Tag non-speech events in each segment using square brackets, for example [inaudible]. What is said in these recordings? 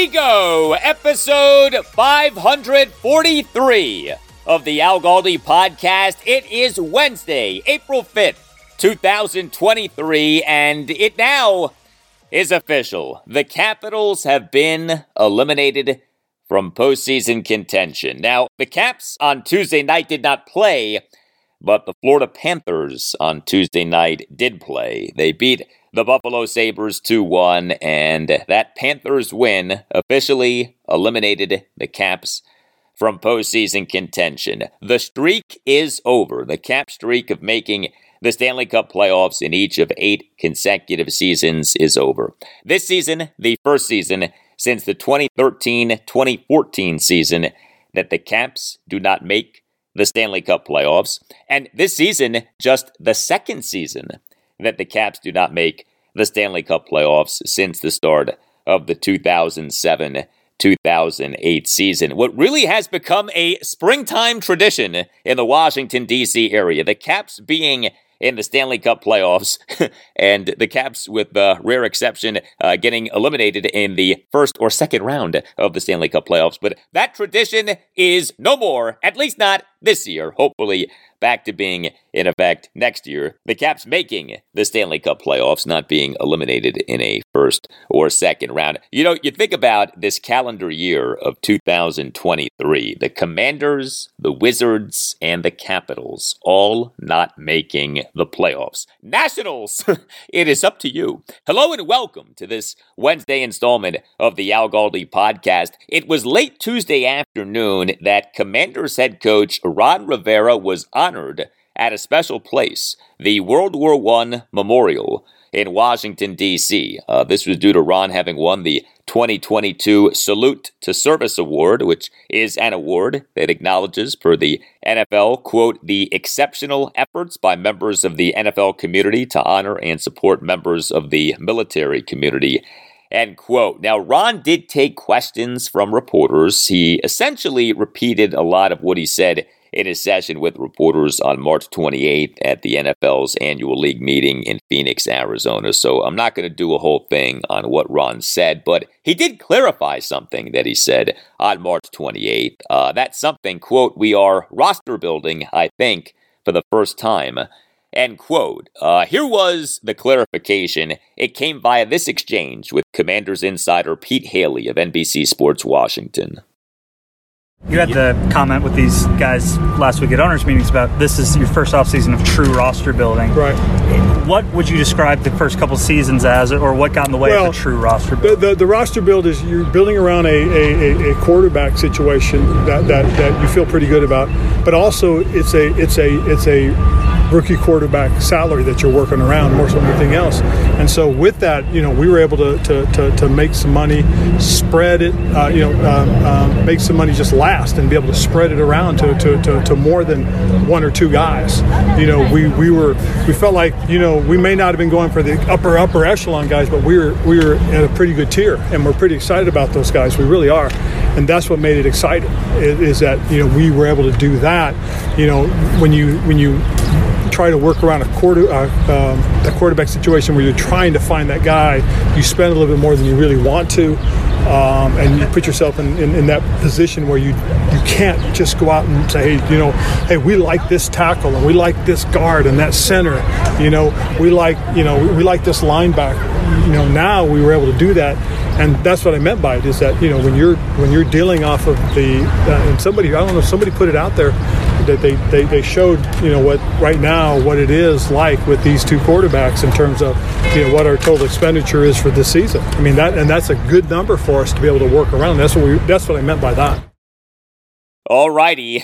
We go, episode 543 of the Al Galdi podcast. It is Wednesday, April 5th, 2023, and it now is official. The Capitals have been eliminated from postseason contention. Now, the Caps on Tuesday night did not play, but the Florida Panthers on Tuesday night did play. They beat the Buffalo Sabres 2 1, and that Panthers win officially eliminated the Caps from postseason contention. The streak is over. The Cap streak of making the Stanley Cup playoffs in each of eight consecutive seasons is over. This season, the first season since the 2013 2014 season, that the Caps do not make the Stanley Cup playoffs. And this season, just the second season that the Caps do not make the Stanley Cup playoffs since the start of the 2007 2008 season. What really has become a springtime tradition in the Washington, D.C. area, the Caps being in the Stanley Cup playoffs, [laughs] and the Caps, with the rare exception, uh, getting eliminated in the first or second round of the Stanley Cup playoffs. But that tradition is no more, at least not this year. Hopefully, back to being in effect next year. The Caps making the Stanley Cup playoffs, not being eliminated in a first or second round. You know, you think about this calendar year of 2023, the Commanders, the Wizards, and the Capitals all not making the playoffs. Nationals, [laughs] it is up to you. Hello and welcome to this Wednesday installment of the Al Galdi podcast. It was late Tuesday afternoon that Commanders head coach Ron Rivera was honored at a special place, the World War I Memorial in Washington, D.C. Uh, this was due to Ron having won the 2022 Salute to Service Award, which is an award that acknowledges, per the NFL, quote, the exceptional efforts by members of the NFL community to honor and support members of the military community. End quote. Now, Ron did take questions from reporters. He essentially repeated a lot of what he said in his session with reporters on March 28th at the NFL's annual league meeting in Phoenix, Arizona. So I'm not going to do a whole thing on what Ron said, but he did clarify something that he said on March 28th. Uh, that's something, quote, we are roster building, I think, for the first time. End quote. Uh, here was the clarification. It came via this exchange with Commanders insider Pete Hailey of NBC Sports Washington. You had the comment with these guys last week at owners meetings about this is your first offseason of true roster building. Right. What would you describe the first couple seasons as, or what got in the way Well, of the true roster The, the, the roster build is you're building around a, a, a- a quarterback situation that, that, that you feel pretty good about, but also it's a it's a it's a rookie quarterback salary that you're working around more so than anything else. And so with that, you know, we were able to to, to, to make some money, spread it, uh, you know, um, um, make some money just last. And be able to spread it around to, to, to, to, more than one or two guys. You know, we, we were we felt like you know we may not have been going for the upper upper echelon guys, but we were we were at a pretty good tier, and we're pretty excited about those guys. We really are, and that's what made it exciting. Is that you know we were able to do that. You know, when you when you try to work around a quarter uh, um, quarterback situation where you're trying to find that guy, you spend a little bit more than you really want to um, and you put yourself in, in, in, that position where you you can't just go out and say, hey, you know, hey, we like this tackle and we like this guard and that center, you know, we like you know we, we like this linebacker. You know, now we were able to do that, and that's what I meant by it is that you know when you're when you're dealing off of the uh, and somebody I don't know somebody put it out there that they, they, they showed you know what right now what it is like with these two quarterbacks in terms of you know what our total expenditure is for this season. I mean that and that's a good number for us to be able to work around. That's what we that's what I meant by that. Alrighty.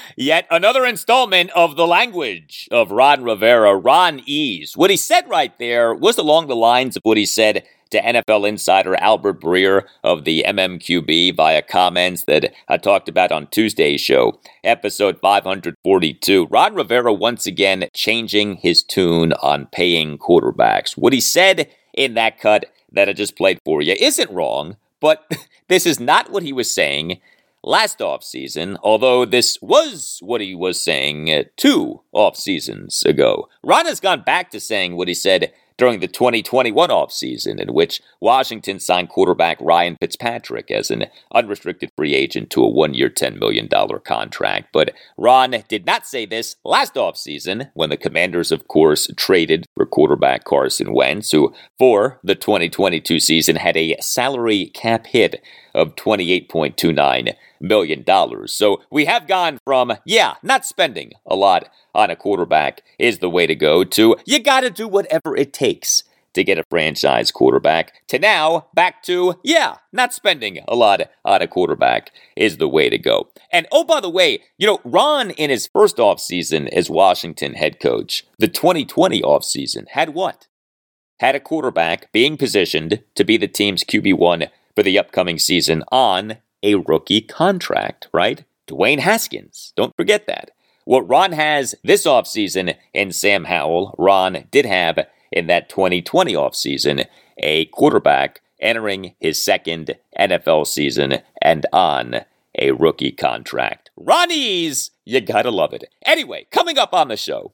[laughs] Yet another installment of the language of Ron Rivera, Ron Ease. What he said right there was along the lines of what he said to NFL insider Albert Breer of the MMQB via comments that I talked about on Tuesday's show, episode 542. Ron Rivera once again changing his tune on paying quarterbacks. What he said in that cut that I just played for you isn't wrong, but [laughs] this is not what he was saying last offseason, although this was what he was saying uh, two off seasons ago. Ron has gone back to saying what he said during the 2021 offseason, in which Washington signed quarterback Ryan Fitzpatrick as an unrestricted free agent to a one year, $10 million contract. But Ron did not say this last offseason when the Commanders, of course, traded for quarterback Carson Wentz, who for the 2022 season had a salary cap hit of $28.29 million. So we have gone from, yeah, not spending a lot on a quarterback is the way to go to you got to do whatever it takes to get a franchise quarterback to now back to yeah, not spending a lot on a quarterback is the way to go. And oh by the way, you know, Ron in his first offseason as Washington head coach, the 2020 offseason had what? Had a quarterback being positioned to be the team's QB1 for the upcoming season on a rookie contract, right? Dwayne Haskins. Don't forget that. What Ron has this offseason in Sam Howell, Ron did have in that 2020 offseason a quarterback entering his second NFL season and on a rookie contract. Ronnie's, you gotta love it. Anyway, coming up on the show,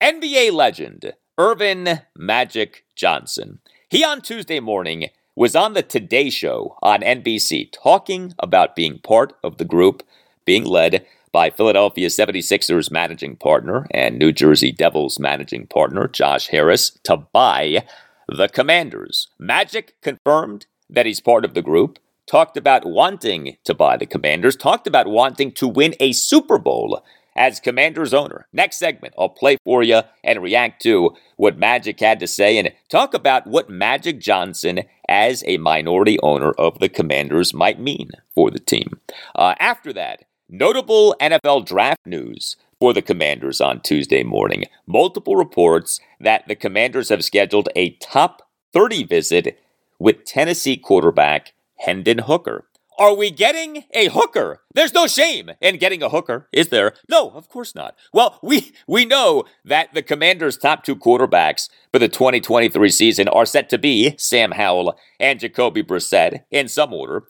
NBA legend Earvin Magic Johnson. He on Tuesday morning was on the Today Show on NBC talking about being part of the group being led by Philadelphia 76ers managing partner and New Jersey Devils managing partner Josh Harris to buy the Commanders. Magic confirmed that he's part of the group, talked about wanting to buy the Commanders, talked about wanting to win a Super Bowl as Commanders owner. Next segment, I'll play for you and react to what Magic had to say and talk about what Magic Johnson, as a minority owner of the Commanders, might mean for the team. Uh, after that, Notable NFL draft news for the Commanders on Tuesday morning. Multiple reports that the Commanders have scheduled a top 30 visit with Tennessee quarterback Hendon Hooker. Are we getting a hooker? There's no shame in getting a hooker, is there? No, of course not. Well, we we know that the Commanders' top two quarterbacks for the 2023 season are set to be Sam Howell and Jacoby Brissett in some order.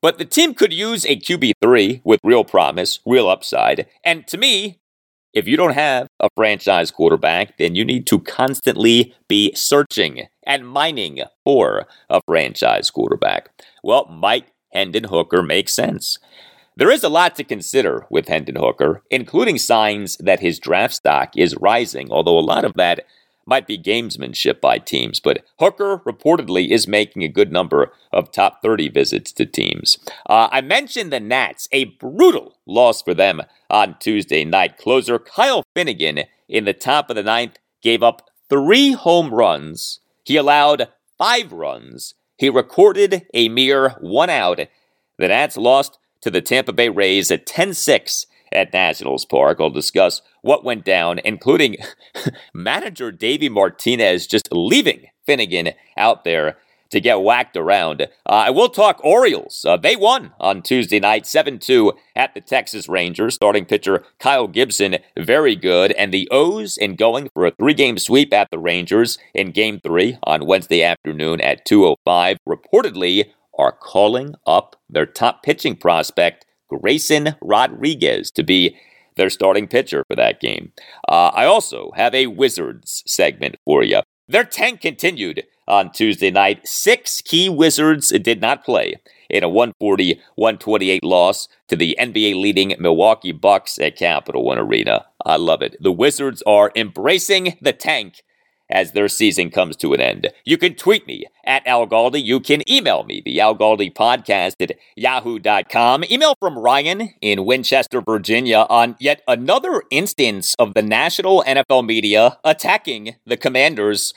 But the team could use a QB3 with real promise, real upside. And to me, if you don't have a franchise quarterback, then you need to constantly be searching and mining for a franchise quarterback. Well, Mike Hendon Hooker makes sense. There is a lot to consider with Hendon Hooker, including signs that his draft stock is rising, although a lot of that might be gamesmanship by teams, but Hooker reportedly is making a good number of top 30 visits to teams. Uh, I mentioned the Nats, a brutal loss for them on Tuesday night. Closer Kyle Finnegan in the top of the ninth gave up three home runs. He allowed five runs. He recorded a mere one out. The Nats lost to the Tampa Bay Rays at 10 6 at Nationals Park. I'll discuss what went down, including [laughs] manager Davey Martinez just leaving Finnegan out there to get whacked around. Uh, I will talk Orioles. Uh, they won on Tuesday night, 7 2 at the Texas Rangers. Starting pitcher Kyle Gibson, very good. And the O's in going for a three game sweep at the Rangers in game three on Wednesday afternoon at 2.05. Reportedly, are calling up their top pitching prospect, Grayson Rodriguez, to be their starting pitcher for that game. Uh, I also have a Wizards segment for you. Their tank continued on Tuesday night. Six key Wizards did not play in a 140 128 loss to the NBA leading Milwaukee Bucks at Capital One Arena. I love it. The Wizards are embracing the tank as their season comes to an end. You can tweet me at Al Galdi. You can email me, the Al Galdi podcast at yahoo.com. Email from Ryan in Winchester, Virginia on yet another instance of the national NFL media attacking the commanders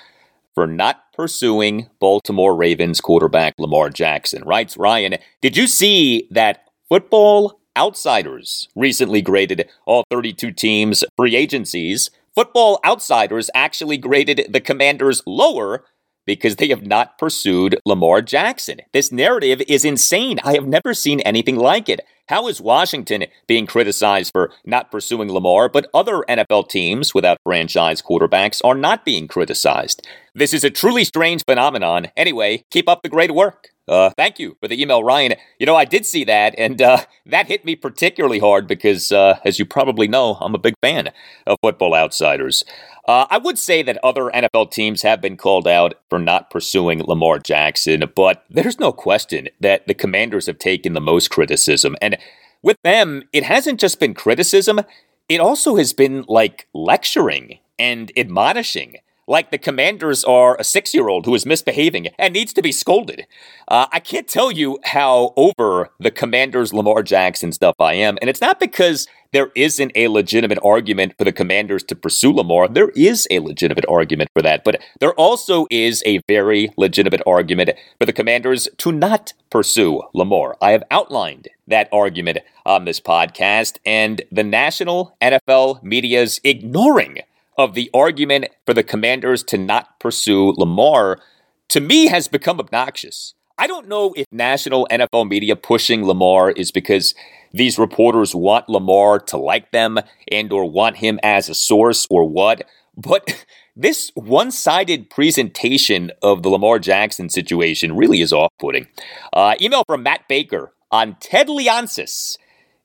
for not pursuing Baltimore Ravens quarterback Lamar Jackson. Writes Ryan, did you see that football outsiders recently graded all 32 teams free agencies Football Outsiders actually graded the Commanders lower because they have not pursued Lamar Jackson. This narrative is insane. I have never seen anything like it. How is Washington being criticized for not pursuing Lamar, but other NFL teams without franchise quarterbacks are not being criticized? This is a truly strange phenomenon. Anyway, keep up the great work. Uh, thank you for the email, Ryan. You know, I did see that, and uh, that hit me particularly hard because, uh, as you probably know, I'm a big fan of Football Outsiders. Uh, I would say that other NFL teams have been called out for not pursuing Lamar Jackson, but there's no question that the Commanders have taken the most criticism. And with them, it hasn't just been criticism, it also has been like lecturing and admonishing like the commanders are a six year old who is misbehaving and needs to be scolded. Uh, I can't tell you how over the commanders' Lamar Jackson stuff I am. And it's not because there isn't a legitimate argument for the commanders to pursue Lamar. There is a legitimate argument for that. But there also is a very legitimate argument for the commanders to not pursue Lamar. I have outlined that argument on this podcast, and the national NFL media's ignoring of the argument for the commanders to not pursue Lamar, to me, has become obnoxious. I don't know if national NFL media pushing Lamar is because these reporters want Lamar to like them and or want him as a source or what, but [laughs] this one-sided presentation of the Lamar Jackson situation really is off-putting. Uh, email from Matt Baker on Ted Leonsis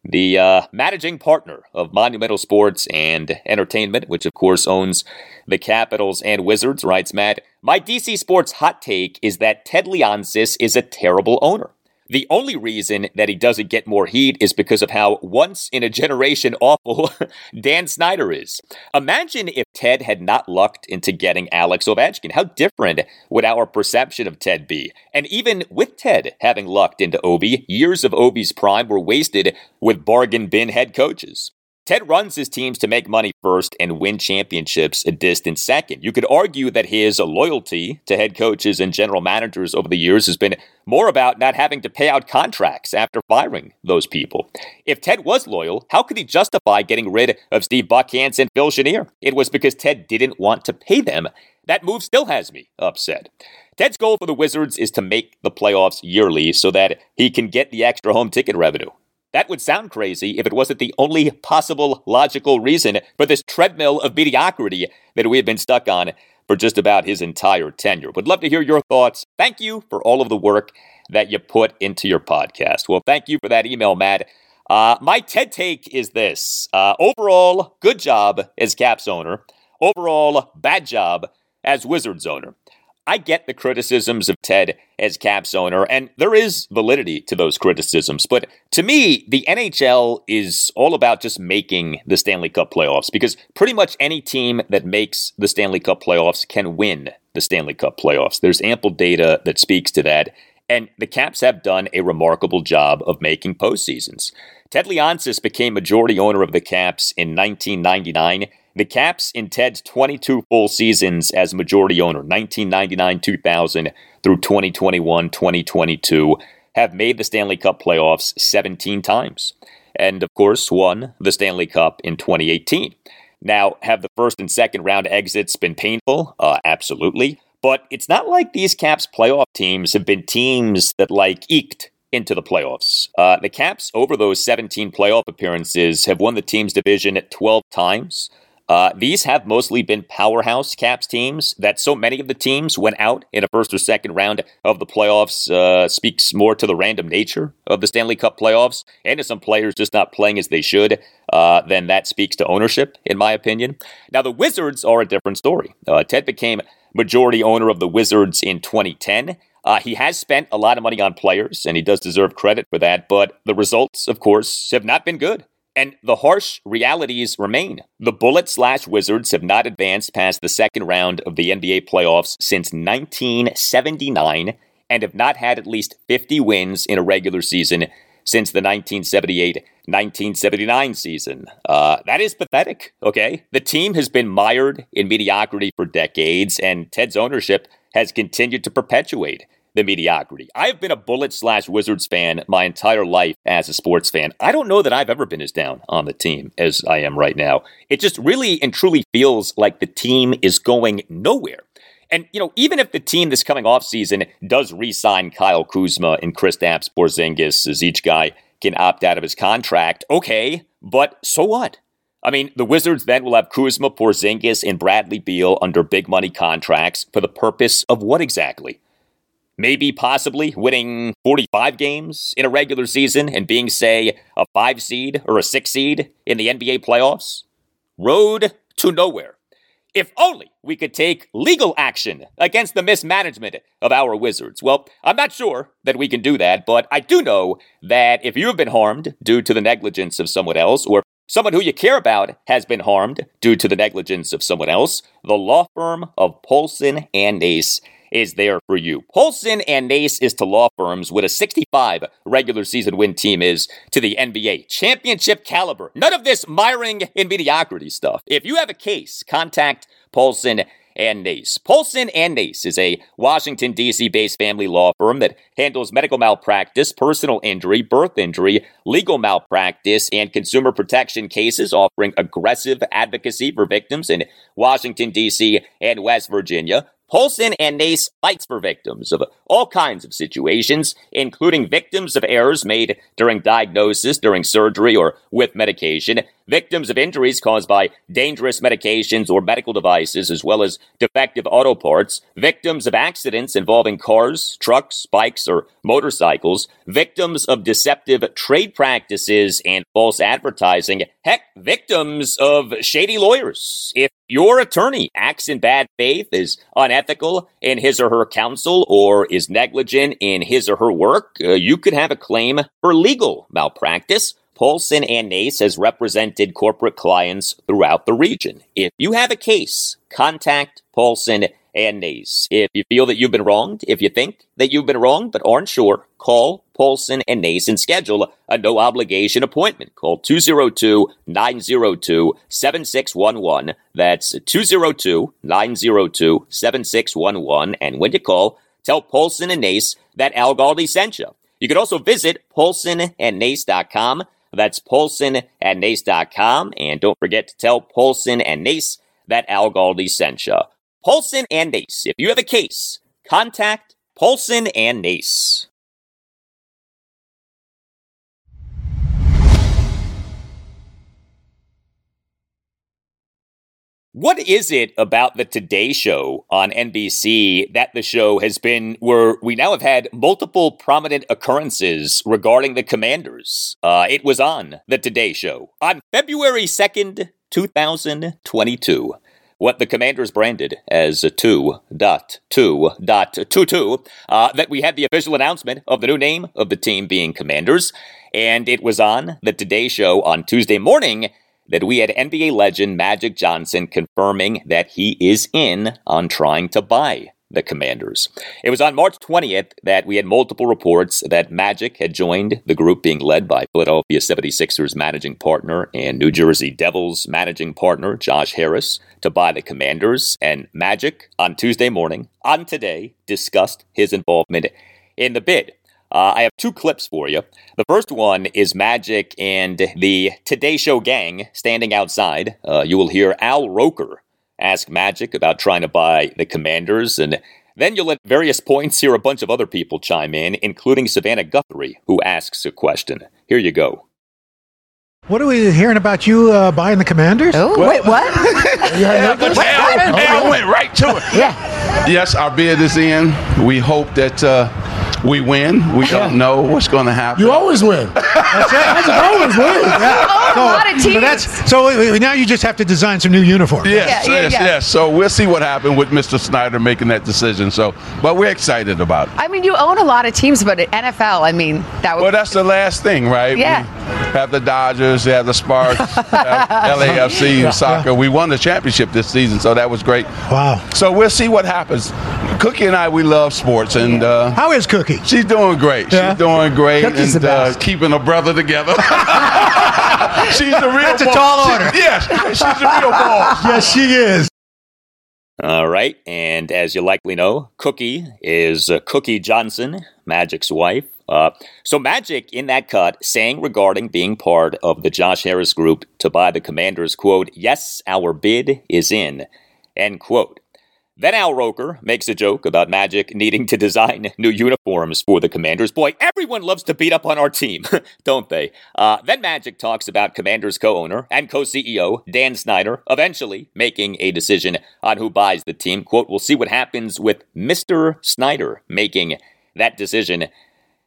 the uh, managing partner of Monumental Sports and Entertainment, which of course owns the Capitals and Wizards, writes Matt. My DC Sports hot take is that Ted Leonsis is a terrible owner. The only reason that he doesn't get more heat is because of how once in a generation [laughs] awful Dan Snyder is. Imagine if Ted had not lucked into getting Alex Ovechkin. How different would our perception of Ted be? And even with Ted having lucked into Ovi, years of Ovi's prime were wasted with bargain bin head coaches. Ted runs his teams to make money first and win championships a distant second. You could argue that his loyalty to head coaches and general managers over the years has been more about not having to pay out contracts after firing those people. If Ted was loyal, how could he justify getting rid of Steve Buckhantz and Phil Chenier? It was because Ted didn't want to pay them. That move still has me upset. Ted's goal for the Wizards is to make the playoffs yearly so that he can get the extra home ticket revenue. That would sound crazy if it wasn't the only possible logical reason for this treadmill of mediocrity that we have been stuck on for just about his entire tenure. Would love to hear your thoughts. Thank you for all of the work that you put into your podcast. Well, thank you for that email, Matt. Uh, my TED take is this uh, overall, good job as Caps owner. Overall, bad job as Wizards owner. I get the criticisms of Ted as Caps owner, and there is validity to those criticisms. But to me, the NHL is all about just making the Stanley Cup playoffs because pretty much any team that makes the Stanley Cup playoffs can win the Stanley Cup playoffs. There's ample data that speaks to that. And the Caps have done a remarkable job of making postseasons. Ted Leonsis became majority owner of the Caps in 1999 the Caps, in Ted's 22 full seasons as majority owner, 1999 2000 through 2021 2022, have made the Stanley Cup playoffs 17 times. And of course, won the Stanley Cup in 2018. Now, have the first and second round exits been painful? Uh, absolutely. But it's not like these Caps playoff teams have been teams that like eked into the playoffs. Uh, the Caps, over those 17 playoff appearances, have won the team's division at 12 times. Uh, these have mostly been powerhouse Caps teams. That so many of the teams went out in a first or second round of the playoffs uh, speaks more to the random nature of the Stanley Cup playoffs and to some players just not playing as they should. Uh, then that speaks to ownership, in my opinion. Now the Wizards are a different story. Uh, Ted became majority owner of the Wizards in 2010. Uh, he has spent a lot of money on players, and he does deserve credit for that, but the results, of course, have not been good. And the harsh realities remain. The Bullets slash Wizards have not advanced past the second round of the NBA playoffs since 1979 and have not had at least 50 wins in a regular season since the 1978 1979 season. Uh, that is pathetic, okay? The team has been mired in mediocrity for decades, and Ted's ownership has continued to perpetuate the mediocrity. I've been a Bullet slash Wizards fan my entire life as a sports fan. I don't know that I've ever been as down on the team as I am right now. It just really and truly feels like the team is going nowhere. And, you know, even if the team this coming off season does re sign Kyle Kuzma and Kristaps Porzingis, as each guy can opt out of his contract, okay, but so what? I mean, the Wizards then will have Kuzma, Porzingis, and Bradley Beal under big money contracts for the purpose of what exactly? Maybe possibly winning 45 games in a regular season and being, say, a five seed or a six seed in the NBA playoffs? Road to nowhere. If only we could take legal action against the mismanagement of our Wizards. Well, I'm not sure that we can do that, but I do know that if you have been harmed due to the negligence of someone else, or Someone who you care about has been harmed due to the negligence of someone else. The law firm of Paulson and Nace is there for you. Paulson and Nace is to law firms what a 65 regular season win team is to the NBA. Championship caliber. None of this miring in mediocrity stuff. If you have a case, contact Paulson and Nace. Paulson and Nace is a Washington, D.C. based family law firm that handles medical malpractice, personal injury, birth injury, legal malpractice, and consumer protection cases, offering aggressive advocacy for victims in Washington, D.C. and West Virginia. Paulson and Nace fights for victims of all kinds of situations, including victims of errors made during diagnosis, during surgery, or with medication, victims of injuries caused by dangerous medications or medical devices, as well as defective auto parts, victims of accidents involving cars, trucks, bikes, or motorcycles, victims of deceptive trade practices and false advertising, heck, victims of shady lawyers. If your attorney acts in bad faith, is unethical in his or her counsel, or is negligent in his or her work, uh, you could have a claim for legal malpractice. Paulson and Nace has represented corporate clients throughout the region. If you have a case, contact Paulson and Nace. If you feel that you've been wronged, if you think that you've been wronged but aren't sure, call Paulson and Nace and schedule a no obligation appointment. Call 202 902 7611. That's 202 902 7611. And when you call, tell Paulson and Nace that Al Galdi sent you. You can also visit paulsonandnace.com. That's paulsonandnace.com. And don't forget to tell Paulson and Nace that Al Galdi sent you. Paulson and Nace. If you have a case, contact Paulson and Nace. What is it about the Today Show on NBC that the show has been where we now have had multiple prominent occurrences regarding the commanders? Uh, it was on the Today Show on February 2nd, 2022 what the commanders branded as 2.2.22, uh, that we had the official announcement of the new name of the team being Commanders. And it was on the Today Show on Tuesday morning that we had NBA legend Magic Johnson confirming that he is in on trying to buy the Commanders. It was on March 20th that we had multiple reports that Magic had joined the group being led by Philadelphia 76ers managing partner and New Jersey Devils managing partner Josh Harris to buy the Commanders. And Magic on Tuesday morning, on today, discussed his involvement in the bid. Uh, I have two clips for you. The first one is Magic and the Today Show gang standing outside. Uh, you will hear Al Roker ask Magic about trying to buy the Commanders, and then you'll at various points hear a bunch of other people chime in, including Savannah Guthrie, who asks a question. Here you go. What are we hearing about you uh, buying the Commanders? Oh, wait, what? [laughs] yeah, but wait, I went right to it. Yeah. Yes, our bid is in. We hope that uh, we win. We don't know what's going to happen. You always win. [laughs] That's it. always win. [laughs] Yeah. So, a lot of teams. So, that's, so now you just have to design some new uniforms. Yes, yeah, yes, yeah. yes. So we'll see what happened with Mr. Snyder making that decision. So, but we're excited about it. I mean, you own a lot of teams, but NFL, I mean, that would. Well, that's the last thing, right? Yeah. We have the Dodgers, have the Sparks, [laughs] LAFC, yeah. soccer. We won the championship this season, so that was great. Wow. So we'll see what happens. Cookie and I, we love sports, and uh, how is Cookie? She's doing great. Yeah. She's doing great, Cookie's and uh, keeping her brother together. [laughs] she's the real. That's boss. a tall order. She, yes, she's the real boss. [laughs] yes, she is. All right, and as you likely know, Cookie is uh, Cookie Johnson, Magic's wife. Uh, so Magic in that cut saying regarding being part of the Josh Harris group to buy the Commanders, quote, yes, our bid is in, end quote. Then Al Roker makes a joke about Magic needing to design new uniforms for the Commanders. Boy, everyone loves to beat up on our team, [laughs] don't they? Uh, then Magic talks about Commanders co owner and co CEO Dan Snyder eventually making a decision on who buys the team. Quote, we'll see what happens with Mr. Snyder making that decision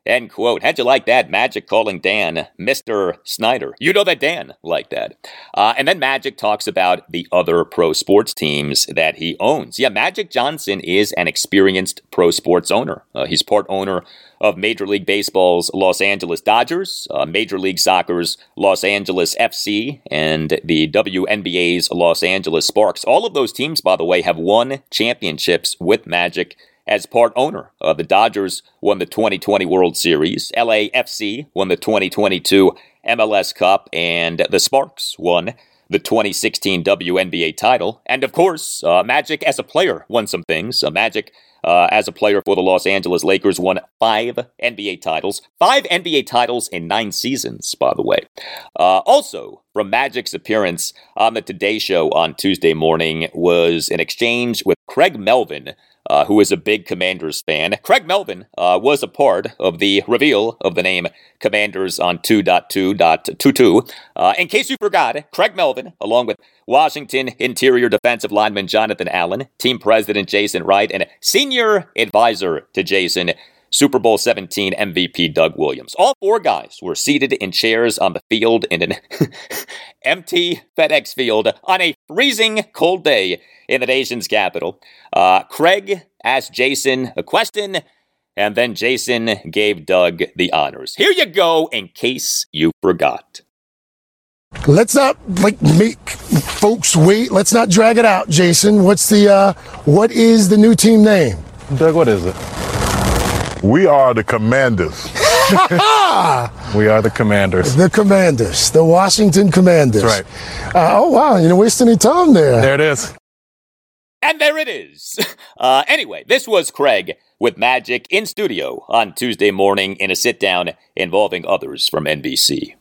End quote. How'd you like that? Magic calling Dan Mr. Snyder. You know that Dan liked that. Uh, and then Magic talks about the other pro sports teams that he owns. Yeah, Magic Johnson is an experienced pro sports owner. Uh, he's part owner of Major League Baseball's Los Angeles Dodgers, uh, Major League Soccer's Los Angeles FC, and the WNBA's Los Angeles Sparks. All of those teams, by the way, have won championships with Magic as part owner. Uh, the Dodgers won the 2020 World Series, LAFC won the 2022 MLS Cup, and the Sparks won the 2016 WNBA title. And of course, uh, Magic as a player won some things. Uh, Magic uh, as a player for the Los Angeles Lakers won five NBA titles, five NBA titles in nine seasons, by the way. Uh, also, from Magic's appearance on the Today Show on Tuesday morning was an exchange with Craig Melvin uh, who is a big Commanders fan. Craig Melvin uh, was a part of the reveal of the name Commanders on 2.2.22. Uh, in case you forgot, Craig Melvin, along with Washington interior defensive lineman Jonathan Allen, team president Jason Wright, and senior advisor to Jason, Super Bowl 17 MVP Doug Williams. All four guys were seated in chairs on the field in an [laughs] empty FedEx field on a freezing cold day in the nation's capital. Uh, Craig asked Jason a question, and then Jason gave Doug the honors. Here you go, in case you forgot. Let's not like make folks wait. Let's not drag it out, Jason. What's the uh, what is the new team name? Doug, what is it? We are the Commanders. [laughs] we are the Commanders. The Commanders, the Washington Commanders. That's right. Uh, oh wow, you didn't waste any time there. There it is. And there it is. [laughs] Uh, anyway, this was Craig with Magic in studio on Tuesday morning in a sit down involving others from NBC.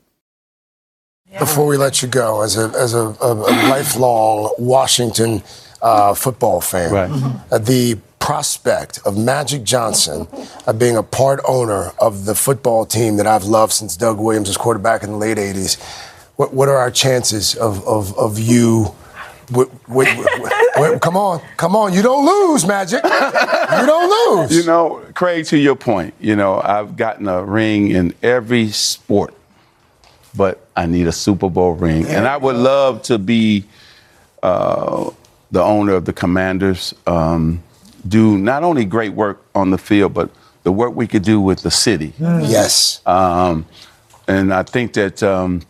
Before we let you go, as a, as a, a, a lifelong Washington uh, football fan, right. uh, the prospect of Magic Johnson uh, being a part owner of the football team that I've loved since Doug Williams was quarterback in the late 80s, what, what are our chances of, of, of you? Wait, wait, wait, come on, come on. You don't lose, Magic. You don't lose. You know, Craig, to your point, you know, I've gotten a ring in every sport, but I need a Super Bowl ring. And I would love to be uh, the owner of the Commanders, um, do not only great work on the field, but the work we could do with the city. Yes. Um, and I think that. Um,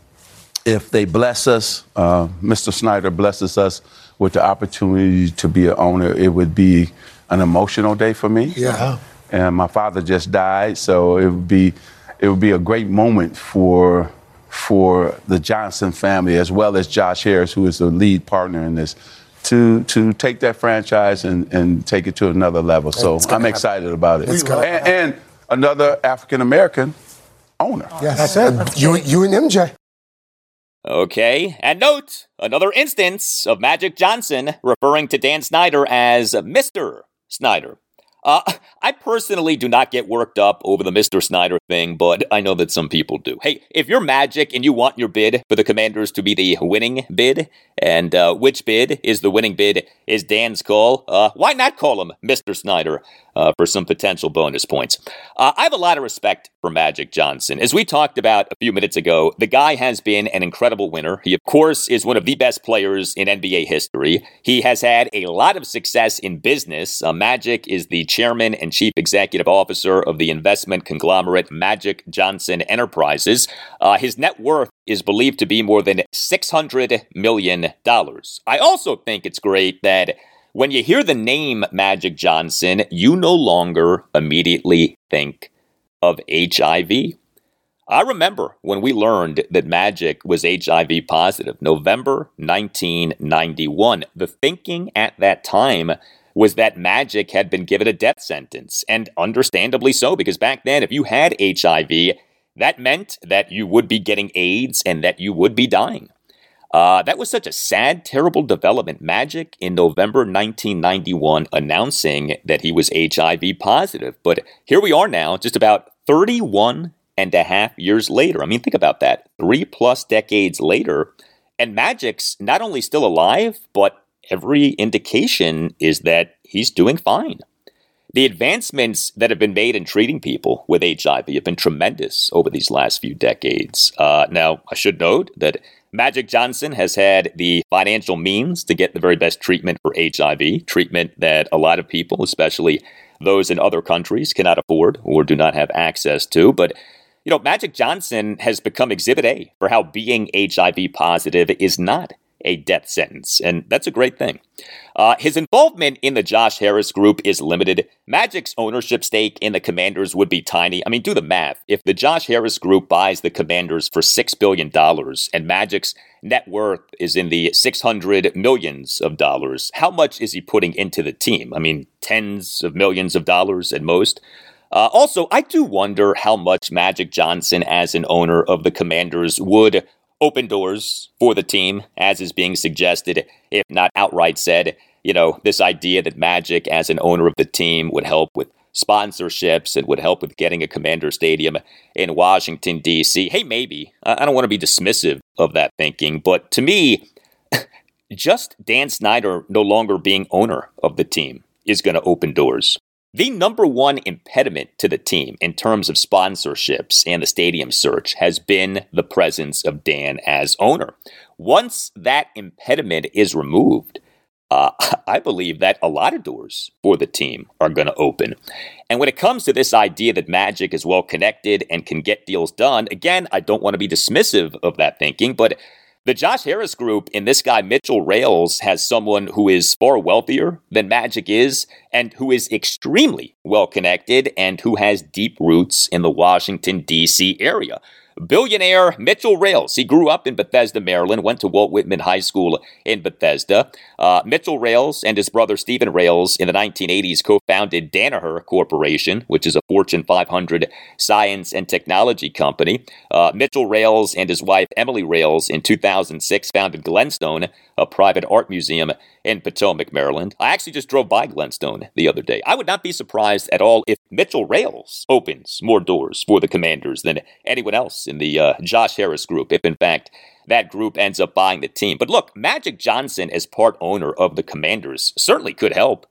if they bless us, uh, Mr. Snyder blesses us with the opportunity to be an owner, it would be an emotional day for me. Yeah. And my father just died, so it would be it would be a great moment for for the Johnson family as well as Josh Harris, who is the lead partner in this, to to take that franchise and, and take it to another level. So I'm excited about it. And, and, another African American owner. Yes. That's it. You, you and MJ. Okay, and note another instance of Magic Johnson referring to Dan Snyder as Mr. Snyder. Uh, I personally do not get worked up over the Mr. Snyder thing, but I know that some people do. Hey, if you're Magic and you want your bid for the Commanders to be the winning bid, and uh, which bid is the winning bid is Dan's call, uh, why not call him Mr. Snyder uh, for some potential bonus points? Uh, I have a lot of respect for Magic Johnson. As we talked about a few minutes ago, the guy has been an incredible winner. He, of course, is one of the best players in NBA history. He has had a lot of success in business. Uh, Magic is the chairman and chief executive officer of the investment conglomerate Magic Johnson Enterprises. Uh, his net worth is believed to be more than $600 million. I also think it's great that when you hear the name Magic Johnson, you no longer immediately think of HIV. I remember when we learned that Magic was HIV positive, November 1991. The thinking at that time was that Magic had been given a death sentence, and understandably so, because back then, if you had HIV, that meant that you would be getting AIDS and that you would be dying. Uh, that was such a sad, terrible development. Magic in November 1991 announcing that he was HIV positive. But here we are now, just about 31 and a half years later. I mean, think about that. Three plus decades later, and Magic's not only still alive, but every indication is that he's doing fine. The advancements that have been made in treating people with HIV have been tremendous over these last few decades. Uh, now, I should note that Magic Johnson has had the financial means to get the very best treatment for HIV, treatment that a lot of people, especially those in other countries, cannot afford or do not have access to. But you know, Magic Johnson has become exhibit A for how being HIV positive is not a death sentence, and that's a great thing. Uh, his involvement in the Josh Harris group is limited. Magic's ownership stake in the Commanders would be tiny. I mean, do the math. If the Josh Harris group buys the Commanders for $6 billion and Magic's net worth is in the 600 millions of dollars, how much is he putting into the team? I mean, tens of millions of dollars at most. Uh, also, I do wonder how much Magic Johnson, as an owner of the Commanders, would open doors for the team, as is being suggested, if not outright said. You know, this idea that Magic, as an owner of the team, would help with sponsorships and would help with getting a Commander Stadium in Washington, D.C. Hey, maybe. I don't want to be dismissive of that thinking, but to me, [laughs] just Dan Snyder no longer being owner of the team is going to open doors. The number one impediment to the team in terms of sponsorships and the stadium search has been the presence of Dan as owner. Once that impediment is removed, uh, [laughs] I believe that a lot of doors for the team are going to open. And when it comes to this idea that Magic is well connected and can get deals done, again, I don't want to be dismissive of that thinking, but the Josh Harris group in this guy, Mitchell Rales, has someone who is far wealthier than Magic is and who is extremely well connected and who has deep roots in the Washington, D.C. area. Billionaire Mitchell Rales. He grew up in Bethesda, Maryland, went to Walt Whitman High School in Bethesda. Uh, Mitchell Rales and his brother Steven Rales in the 1980s co founded Danaher Corporation, which is a Fortune 500 science and technology company. Uh, Mitchell Rales and his wife Emily Rales in 2006 founded Glenstone, a private art museum in Potomac, Maryland. I actually just drove by Glenstone the other day. I would not be surprised at all if Mitchell Rales opens more doors for the Commanders than anyone else in the uh, Josh Harris group, if in fact that group ends up buying the team. But look, Magic Johnson, as part owner of the Commanders, certainly could help.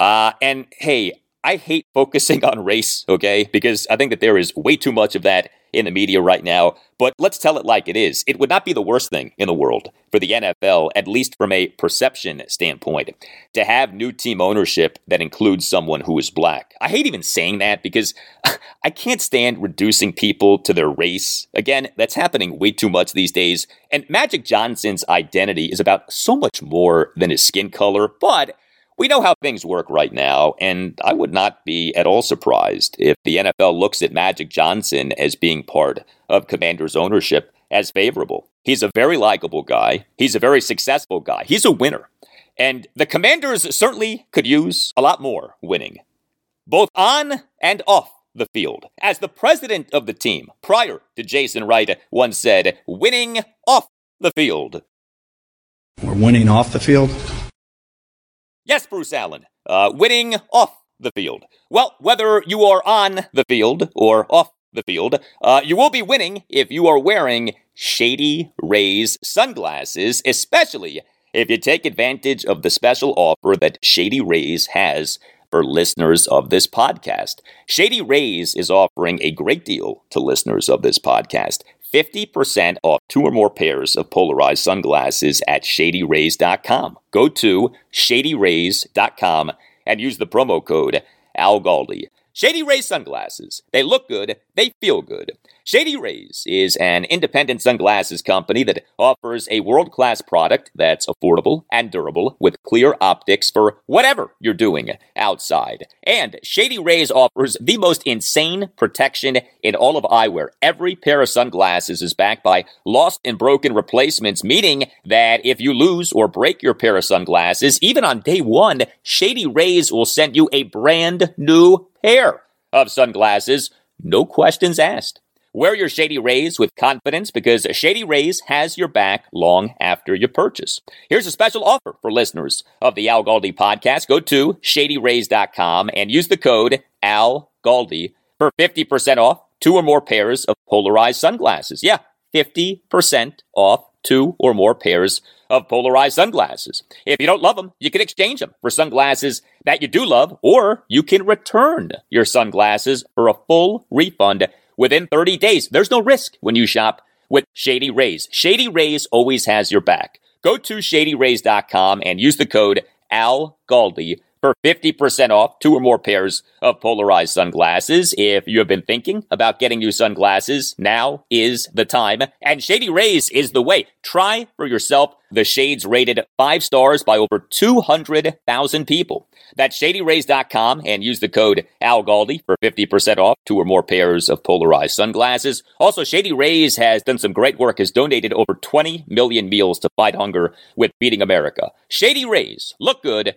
Uh, and hey, I hate focusing [laughs] on race, okay? Because I think that there is way too much of that in the media right now. But let's tell it like it is. It would not be the worst thing in the world for the NFL, at least from a perception standpoint, to have new team ownership that includes someone who is black. I hate even saying that because [laughs] I can't stand reducing people to their race. Again, that's happening way too much these days. And Magic Johnson's identity is about so much more than his skin color, but we know how things work right now, and I would not be at all surprised if the NFL looks at Magic Johnson as being part of Commanders' ownership as favorable. He's a very likable guy, he's a very successful guy, he's a winner. And the Commanders certainly could use a lot more winning, both on and off the field. As the president of the team, prior to Jason Wright, once said, winning off the field. We're winning off the field? Yes, Bruce Allen, uh, winning off the field. Well, whether you are on the field or off the field, uh, you will be winning if you are wearing Shady Rays sunglasses, especially if you take advantage of the special offer that Shady Rays has for listeners of this podcast. Shady Rays is offering a great deal to listeners of this podcast. 50% off two or more pairs of polarized sunglasses at shadyrays.com. Go to shadyrays.com and use the promo code ALGALDI. Shady Rays sunglasses. They look good, they feel good. Shady Rays is an independent sunglasses company that offers a world class product that's affordable and durable with clear optics for whatever you're doing outside. And Shady Rays offers the most insane protection in all of eyewear. Every pair of sunglasses is backed by lost and broken replacements, meaning that if you lose or break your pair of sunglasses, even on day one, Shady Rays will send you a brand new pair of sunglasses, no questions asked. Wear your Shady Rays with confidence because Shady Rays has your back long after your purchase. Here's a special offer for listeners of the Al Galdi podcast. Go to shadyrays.com and use the code Al Galdi for 50% off two or more pairs of polarized sunglasses. Yeah, 50% off two or more pairs of polarized sunglasses. If you don't love them, you can exchange them for sunglasses that you do love, or you can return your sunglasses for a full refund within 30 days. There's no risk when you shop with Shady Rays. Shady Rays always has your back. Go to shadyrays.com and use the code ALGALDI for 50% off two or more pairs of polarized sunglasses. If you have been thinking about getting new sunglasses, now is the time. And Shady Rays is the way. Try for yourself the shades rated five stars by over 200,000 people. That's shadyrays.com and use the code ALGALDI for 50% off two or more pairs of polarized sunglasses. Also, Shady Rays has done some great work, has donated over 20 million meals to fight hunger with Feeding America. Shady Rays, look good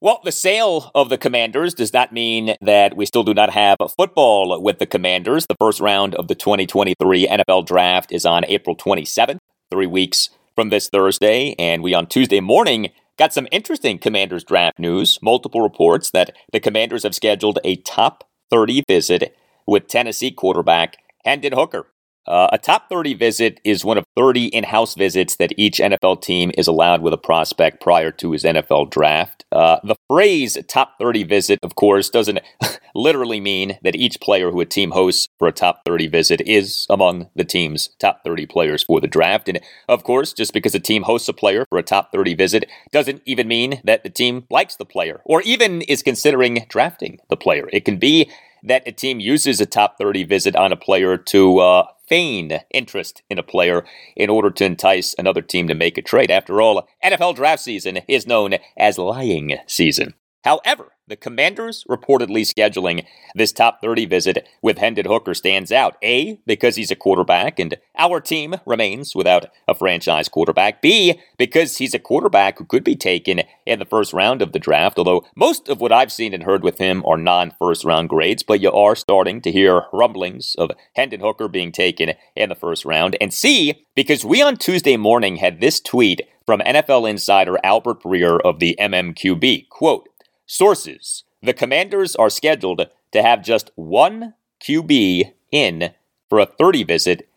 Well, the sale of the Commanders does not mean that we still do not have football with the Commanders. The first round of the 2023 NFL Draft is on April 27th, three weeks from this Thursday. And we on Tuesday morning got some interesting Commanders draft news. Multiple reports that the Commanders have scheduled a top 30 visit with Tennessee quarterback Hendon Hooker. Uh, a top 30 visit is one of 30 in house visits that each NFL team is allowed with a prospect prior to his NFL draft. Uh, the phrase top 30 visit, of course, doesn't [laughs] literally mean that each player who a team hosts for a top 30 visit is among the team's top 30 players for the draft. And of course, just because a team hosts a player for a top 30 visit doesn't even mean that the team likes the player or even is considering drafting the player. It can be that a team uses a top 30 visit on a player to uh, feign interest in a player in order to entice another team to make a trade. After all, NFL draft season is known as lying season. However, the Commanders reportedly scheduling this top 30 visit with Hendon Hooker stands out. A, because he's a quarterback and our team remains without a franchise quarterback. B, because he's a quarterback who could be taken in the first round of the draft, although most of what I've seen and heard with him are non first round grades, but you are starting to hear rumblings of Hendon Hooker being taken in the first round. And C, because we on Tuesday morning had this tweet from NFL insider Albert Breer of the MMQB. Quote, Sources The Commanders are scheduled to have just one QB in for a 30 visit,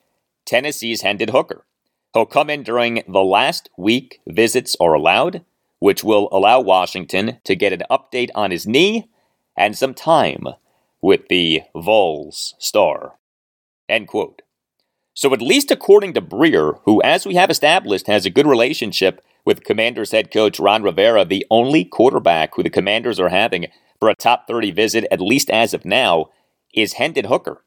Tennessee's Hendon Hooker. He'll come in during the last week visits are allowed, which will allow Washington to get an update on his knee and some time with the Vols star. End quote. So, at least according to Breer, who, as we have established, has a good relationship with Commanders head coach Ron Rivera, the only quarterback who the Commanders are having for a top 30 visit, at least as of now, is Hendon Hooker.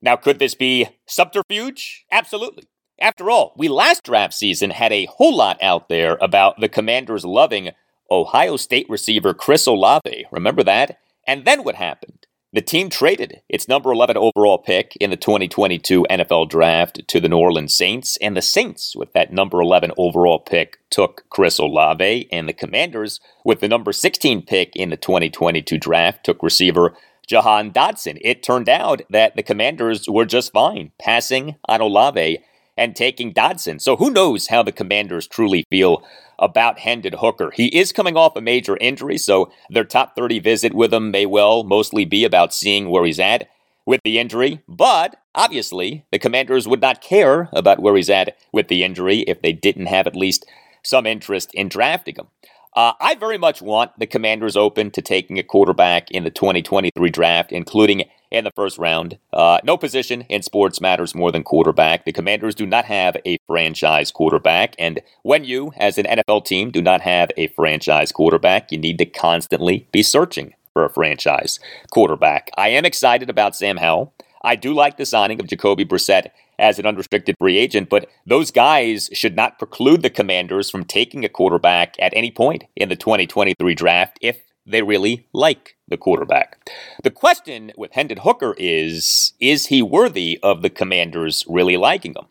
Now, could this be subterfuge? Absolutely. After all, we last draft season had a whole lot out there about the Commanders loving Ohio State receiver Chris Olave. Remember that? And then what happened? The team traded its number 11 overall pick in the 2022 NFL Draft to the New Orleans Saints, and the Saints, with that number 11 overall pick, took Chris Olave, and the Commanders, with the number 16 pick in the 2022 Draft, took receiver Jahan Dotson. It turned out that the Commanders were just fine passing on Olave and taking Dotson. So who knows how the Commanders truly feel about Hendon Hooker. He is coming off a major injury, so their top 30 visit with him may well mostly be about seeing where he's at with the injury. But obviously, the Commanders would not care about where he's at with the injury if they didn't have at least some interest in drafting him. Uh, I very much want the Commanders open to taking a quarterback in the 2023 draft, including in the first round. Uh, no position in sports matters more than quarterback. The Commanders do not have a franchise quarterback, and when you, as an NFL team, do not have a franchise quarterback, you need to constantly be searching for a franchise quarterback. I am excited about Sam Howell. I do like the signing of Jacoby Brissett as an unrestricted free agent, but those guys should not preclude the Commanders from taking a quarterback at any point in the 2023 draft if they really like the quarterback. The question with Hendon Hooker is is he worthy of the Commanders really liking him?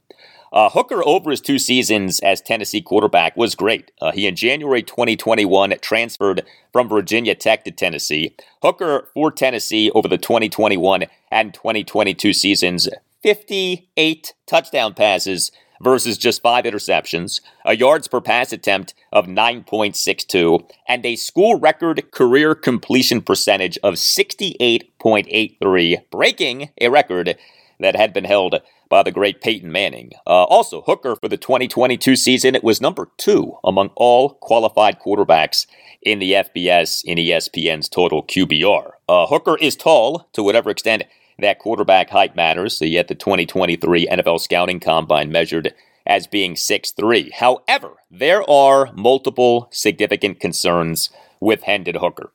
Uh, Hooker, over his two seasons as Tennessee quarterback, was great. Uh, he, in January 2021, transferred from Virginia Tech to Tennessee. Hooker, for Tennessee, over the 2021 and 2022 seasons, 58 touchdown passes versus just five interceptions, a yards per pass attempt of 9.62, and a school record career completion percentage of 68.83, breaking a record that had been held by the great Peyton Manning. Uh, also, Hooker for the 2022 season it was number two among all qualified quarterbacks in the FBS in ESPN's total QBR. Uh, Hooker is tall to whatever extent that quarterback height matters, so yet the 2023 NFL Scouting Combine measured as being 6'3. However, there are multiple significant concerns with Hendon Hooker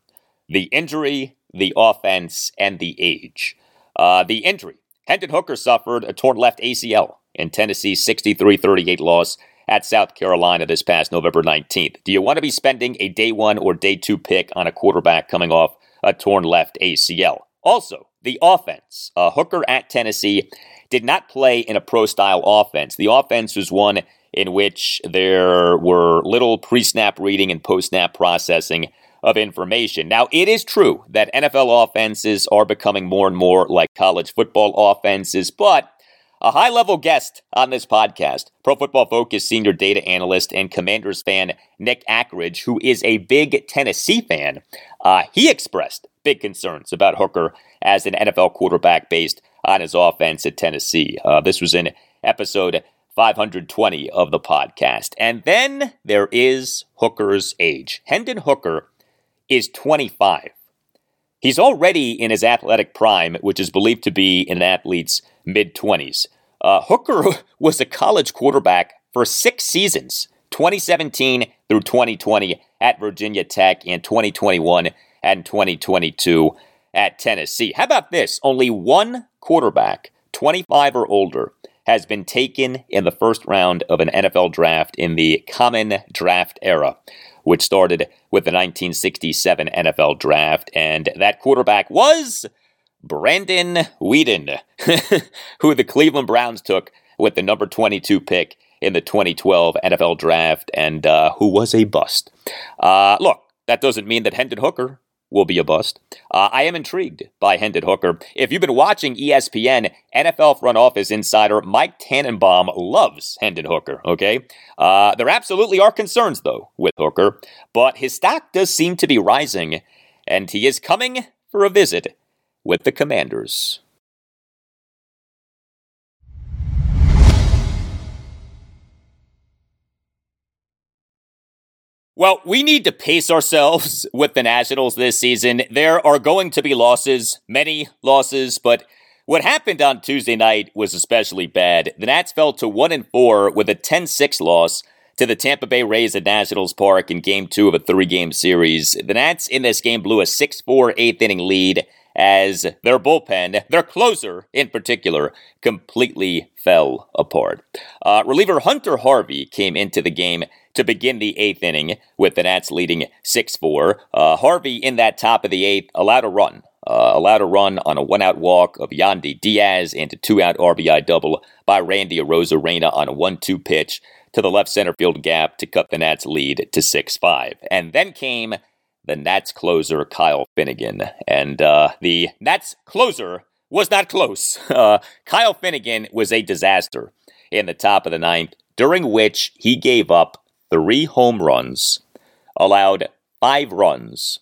the injury, the offense, and the age. Uh, the injury Hendon Hooker suffered a torn left ACL in Tennessee's 63 38 loss at South Carolina this past November 19th. Do you want to be spending a day one or day two pick on a quarterback coming off a torn left ACL? Also, the offense. Uh, Hooker at Tennessee did not play in a pro style offense. The offense was one in which there were little pre snap reading and post snap processing of information. Now, it is true that NFL offenses are becoming more and more like college football offenses, but a high level guest on this podcast, Pro Football Focus senior data analyst and Commanders fan Nick Akridge, who is a big Tennessee fan, uh, he expressed big concerns about Hooker as an NFL quarterback based on his offense at Tennessee. Uh, this was in episode 520 of the podcast. And then there is Hooker's age. Hendon Hooker is 25. He's already in his athletic prime, which is believed to be in an athlete's mid 20s. Uh, Hooker [laughs] was a college quarterback for six seasons 2017 through 2020 at Virginia Tech and 2021 and 2022 at Tennessee. How about this? Only one quarterback, 25 or older, has been taken in the first round of an NFL draft in the common draft era, which started with the 1967 NFL draft. And that quarterback was Brandon Weeden, [laughs] who the Cleveland Browns took with the number 22 pick in the 2012 NFL draft and uh, who was a bust. Uh, look, that doesn't mean that Hendon Hooker will be a bust. Uh, I am intrigued by Hendon Hooker. If you've been watching ESPN, NFL front office insider Mike Tannenbaum loves Hendon Hooker, okay? Uh, there absolutely are concerns, though, with Hooker, but his stock does seem to be rising, and he is coming for a visit with the Commanders. Well, we need to pace ourselves [laughs] with the Nationals this season. There are going to be losses, many losses, but what happened on Tuesday night was especially bad. The Nats fell to 1 and 4 with a 10-6 loss to the Tampa Bay Rays at Nationals Park in game 2 of a 3-game series. The Nats in this game blew a 6-4 8th inning lead as their bullpen, their closer in particular, completely fell apart. Uh, reliever Hunter Harvey came into the game to begin the eighth inning with the Nats leading 6 4. Uh, Harvey, in that top of the eighth, allowed a run. Uh, allowed a run on a one out walk of Yandy Diaz and a two out RBI double by Randy Arozarena on a 1 2 pitch to the left center field gap to cut the Nats lead to 6 5. And then came the Nats closer, Kyle Finnegan. And uh, the Nats closer was not close. [laughs] Uh, Kyle Finnegan was a disaster in the top of the ninth, during which he gave up three home runs, allowed five runs,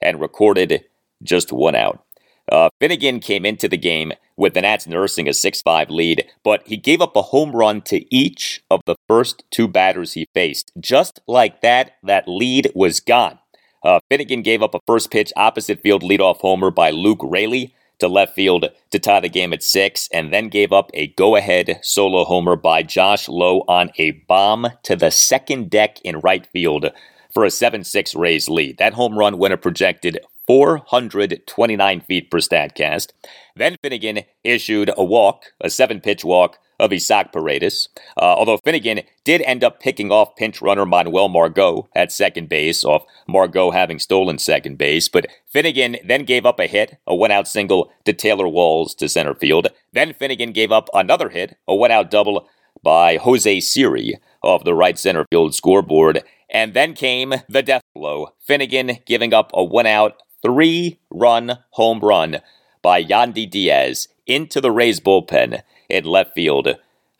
and recorded just one out. Uh, Finnegan came into the game with the Nats nursing a 6 5 lead, but he gave up a home run to each of the first two batters he faced. Just like that, that lead was gone. Uh, Finnegan gave up a first pitch opposite field leadoff homer by Luke Raley to left field to tie the game at six, and then gave up a go ahead solo homer by Josh Lowe on a bomb to the second deck in right field for a 7 6 Rays lead. That home run went a projected 429 feet per StatCast. Then Finnegan issued a walk, a seven pitch walk of Isaac Paredes. Uh, although Finnegan did end up picking off pinch runner Manuel Margot at second base, off Margot having stolen second base. But Finnegan then gave up a hit, a one out single to Taylor Walls to center field. Then Finnegan gave up another hit, a one out double by Jose Siri off the right center field scoreboard. And then came the death blow. Finnegan giving up a one out, three run home run by Yandy Diaz into the Rays bullpen in left field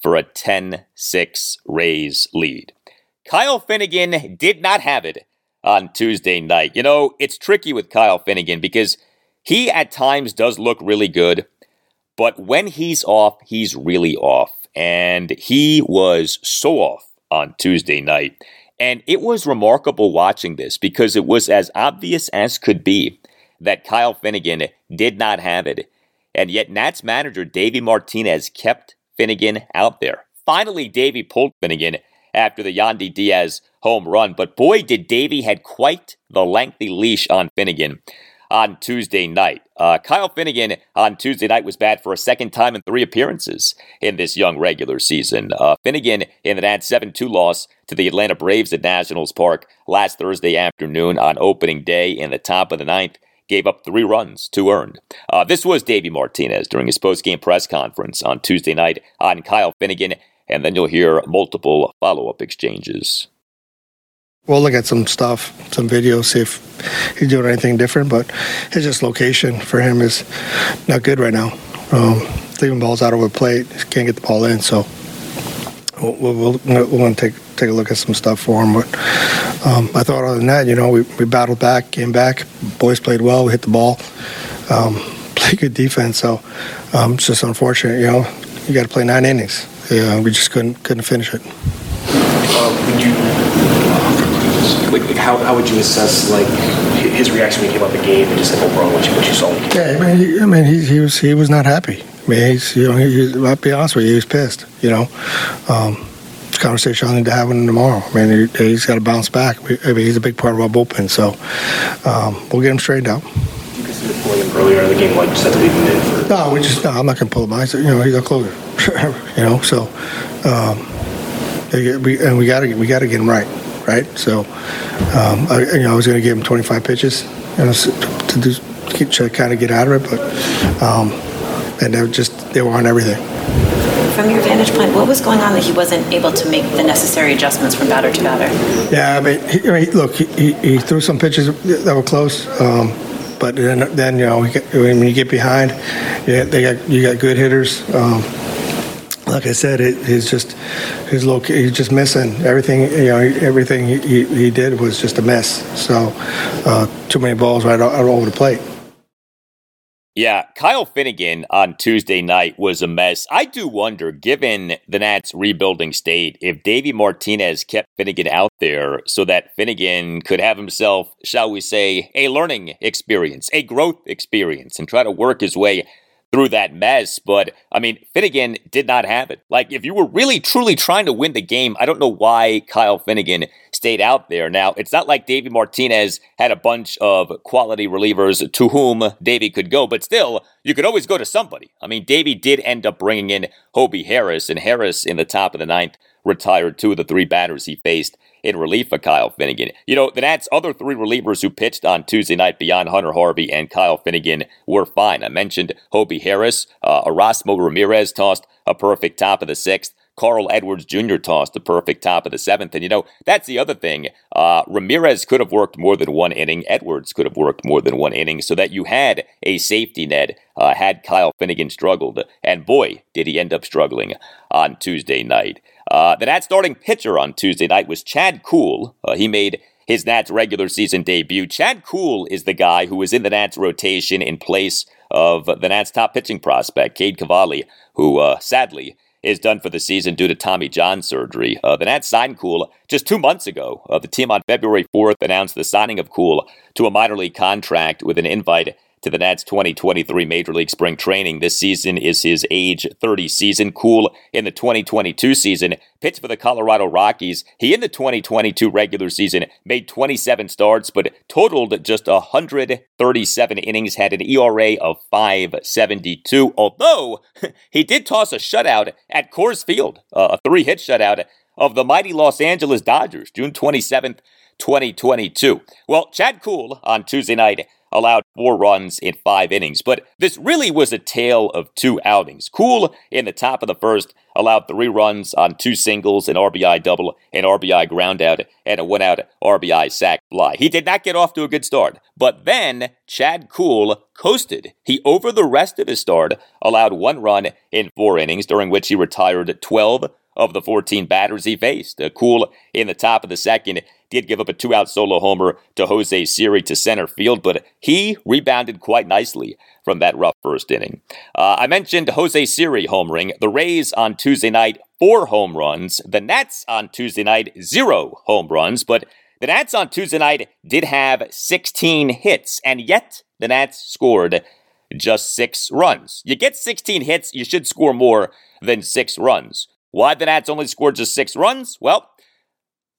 for a 10 6 Rays lead. Kyle Finnegan did not have it on Tuesday night. You know, it's tricky with Kyle Finnegan because he at times does look really good, but when he's off, he's really off. And he was so off on Tuesday night. And it was remarkable watching this because it was as obvious as could be that Kyle Finnegan did not have it. And yet, Nats manager Davey Martinez kept Finnegan out there. Finally, Davey pulled Finnegan after the Yandy Diaz home run, but boy, did Davey had quite the lengthy leash on Finnegan on Tuesday night. Uh, Kyle Finnegan on Tuesday night was bad for a second time in three appearances in this young regular season. Uh, Finnegan in the Nats 7 2 loss to the Atlanta Braves at Nationals Park last Thursday afternoon on opening day in the top of the ninth gave up three runs, two earned. Uh, this was Davey Martinez during his post-game press conference on Tuesday night on Kyle Finnegan, and then you'll hear multiple follow-up exchanges. We'll look at some stuff, some videos, see if he's doing anything different. But his just location for him is not good right now. Um, leaving balls out over the plate, can't get the ball in. So we'll, we'll, we'll, we'll take take a look at some stuff for him. But um, I thought other than that, you know, we, we battled back, came back. Boys played well. We hit the ball. Um, [laughs] played good defense. So um, it's just unfortunate, you know. You got to play nine innings. Yeah, we just couldn't couldn't finish it. Uh, would you, like, how, how would you assess like his reaction when he came out the game and just like overall what you, what you saw? Yeah, I mean, he, I mean, he, he was he was not happy. I mean, he's you know, he, I'll be honest with you, he was pissed. You know, um, conversation I need to have with him tomorrow. I mean, he, has got to bounce back. I mean, he's a big part of our bullpen, so um, we'll get him straightened out. You considered pulling him earlier in the game, like just had to leave him in for No, we just no. I'm not gonna pull him. I said, you know, he's a closer. [laughs] you know, so um, we and we gotta we gotta get him right, right. So, um, I, you know, I was gonna give him 25 pitches, you know, to do to kind of get out of it, but um, and they were just they were on everything. From your vantage point, what was going on that he wasn't able to make the necessary adjustments from batter to batter? Yeah, I mean, he, I mean look, he, he, threw some pitches that were close. Um, but then, then you know, when you get behind, yeah, they got you got good hitters. Um, like I said, it, he's just his low. He's just missing everything. You know, everything he, he did was just a mess. So, uh, too many balls right over the plate. Yeah, Kyle Finnegan on Tuesday night was a mess. I do wonder, given the Nats' rebuilding state, if Davey Martinez kept Finnegan out there so that Finnegan could have himself, shall we say, a learning experience, a growth experience, and try to work his way through that mess. But I mean, Finnegan did not have it. Like, if you were really truly trying to win the game, I don't know why Kyle Finnegan stayed out there. Now, it's not like Davey Martinez had a bunch of quality relievers to whom Davey could go, but still, you could always go to somebody. I mean, Davey did end up bringing in Hobie Harris, and Harris in the top of the ninth retired two of the three batters he faced in relief of Kyle Finnegan. You know, the Nats' other three relievers who pitched on Tuesday night beyond Hunter Harvey and Kyle Finnegan were fine. I mentioned Hobie Harris. Uh, Erasmo Ramirez tossed a perfect top of the sixth. Carl Edwards Jr. tossed the perfect top of the seventh. And, you know, that's the other thing. Uh, Ramirez could have worked more than one inning. Edwards could have worked more than one inning so that you had a safety net uh, had Kyle Finnegan struggled. And boy, did he end up struggling on Tuesday night. Uh, the Nats starting pitcher on Tuesday night was Chad Kuhl. Uh, he made his Nats regular season debut. Chad Kuhl is the guy who was in the Nats rotation in place of the Nats top pitching prospect, Cade Cavalli, who uh, sadly is done for the season due to Tommy John surgery. Uh, the Nats signed Kuhl just two months ago. Uh, the team on February 4th announced the signing of Kuhl to a minor league contract with an invite to the Nats 2023 Major League Spring Training. This season is his age 30 season. Kuhl in the 2022 season pitched for the Colorado Rockies. He in the 2022 regular season made 27 starts, but totaled just 137 innings, had an ERA of 5.72. Although [laughs] he did toss a shutout at Coors Field, uh, a three-hit shutout of the mighty Los Angeles Dodgers, June 27th. 2022. Well, Chad Kuhl on Tuesday night allowed four runs in five innings. But this really was a tale of two outings. Kuhl in the top of the first allowed three runs on two singles, an RBI double, an RBI groundout, and a one out RBI sac fly. He did not get off to a good start. But then Chad Kuhl coasted. He, over the rest of his start, allowed one run in four innings, during which he retired 12 of the 14 batters he faced. Uh, Kuhl in the top of the second did give up a two out solo homer to Jose Siri to center field, but he rebounded quite nicely from that rough first inning. Uh, I mentioned Jose Siri homering. The Rays on Tuesday night, four home runs. The Nats on Tuesday night, zero home runs, but the Nats on Tuesday night did have 16 hits, and yet the Nats scored just six runs. You get 16 hits, you should score more than six runs. Why the Nats only scored just six runs? Well,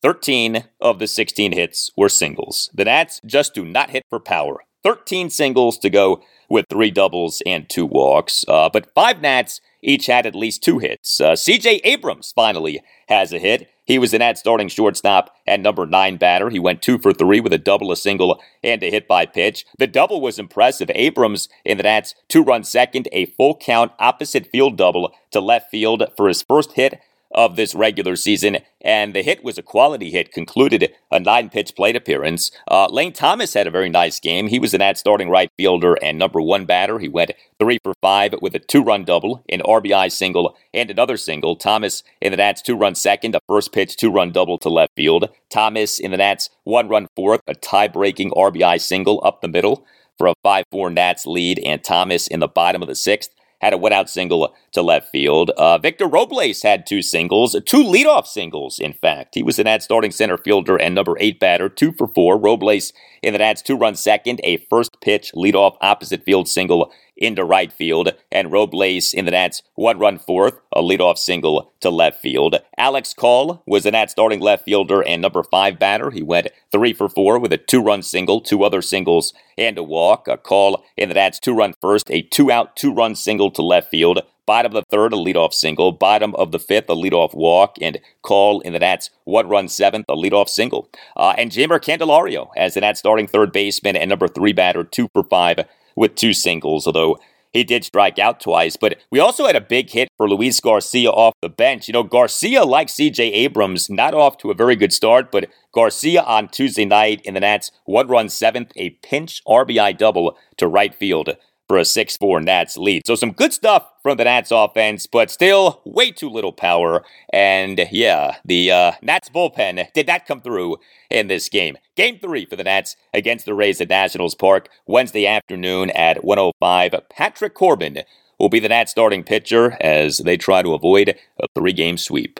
13 of the 16 hits were singles. The Nats just do not hit for power. 13 singles to go with three doubles and two walks. Uh, but five Nats each had at least two hits. Uh, CJ Abrams finally has a hit. He was the Nats starting shortstop and number nine batter. He went two for three with a double, a single, and a hit by pitch. The double was impressive. Abrams in the Nats two run second, a full count opposite field double to left field for his first hit of this regular season, and the hit was a quality hit, concluded a nine pitch plate appearance. Uh, Lane Thomas had a very nice game. He was an at starting right fielder and number one batter. He went three for five with a two run double, an RBI single, and another single. Thomas in the Nats two run second, a first pitch two run double to left field. Thomas in the Nats one run fourth, a tie breaking RBI single up the middle for a 5 4 Nats lead, and Thomas in the bottom of the sixth had a wet out single to left field. Uh, Victor Robles had two singles, two leadoff singles, in fact. He was the Nats starting center fielder and number eight batter, two for four. Robles in the Nats two run second, a first pitch leadoff opposite field single into right field, and Robles in the Nats one run fourth, a leadoff single to left field. Alex Call was the Nats starting left fielder and number five batter. He went three for four with a two run single, two other singles, and a walk. A call in the Nats two run first, a two out, two run single to left field. Bottom of the third, a leadoff single. Bottom of the fifth, a leadoff walk. And call in the Nats one run seventh, a leadoff single. Uh, and Jeimer Candelario as the Nats starting third baseman and number three batter, two for five with two singles, although he did strike out twice. But we also had a big hit for Luis Garcia off the bench. You know, Garcia, like CJ Abrams, not off to a very good start, but Garcia on Tuesday night in the Nats, one run seventh, a pinch RBI double to right field for a 6 4 Nats lead. So some good stuff from the Nats offense, but still way too little power. And yeah, the uh, Nats bullpen did not come through in this game. Game three for the Nats against the Rays at Nationals Park Wednesday afternoon at 105. Patrick Corbin will be the Nats starting pitcher as they try to avoid a three game sweep.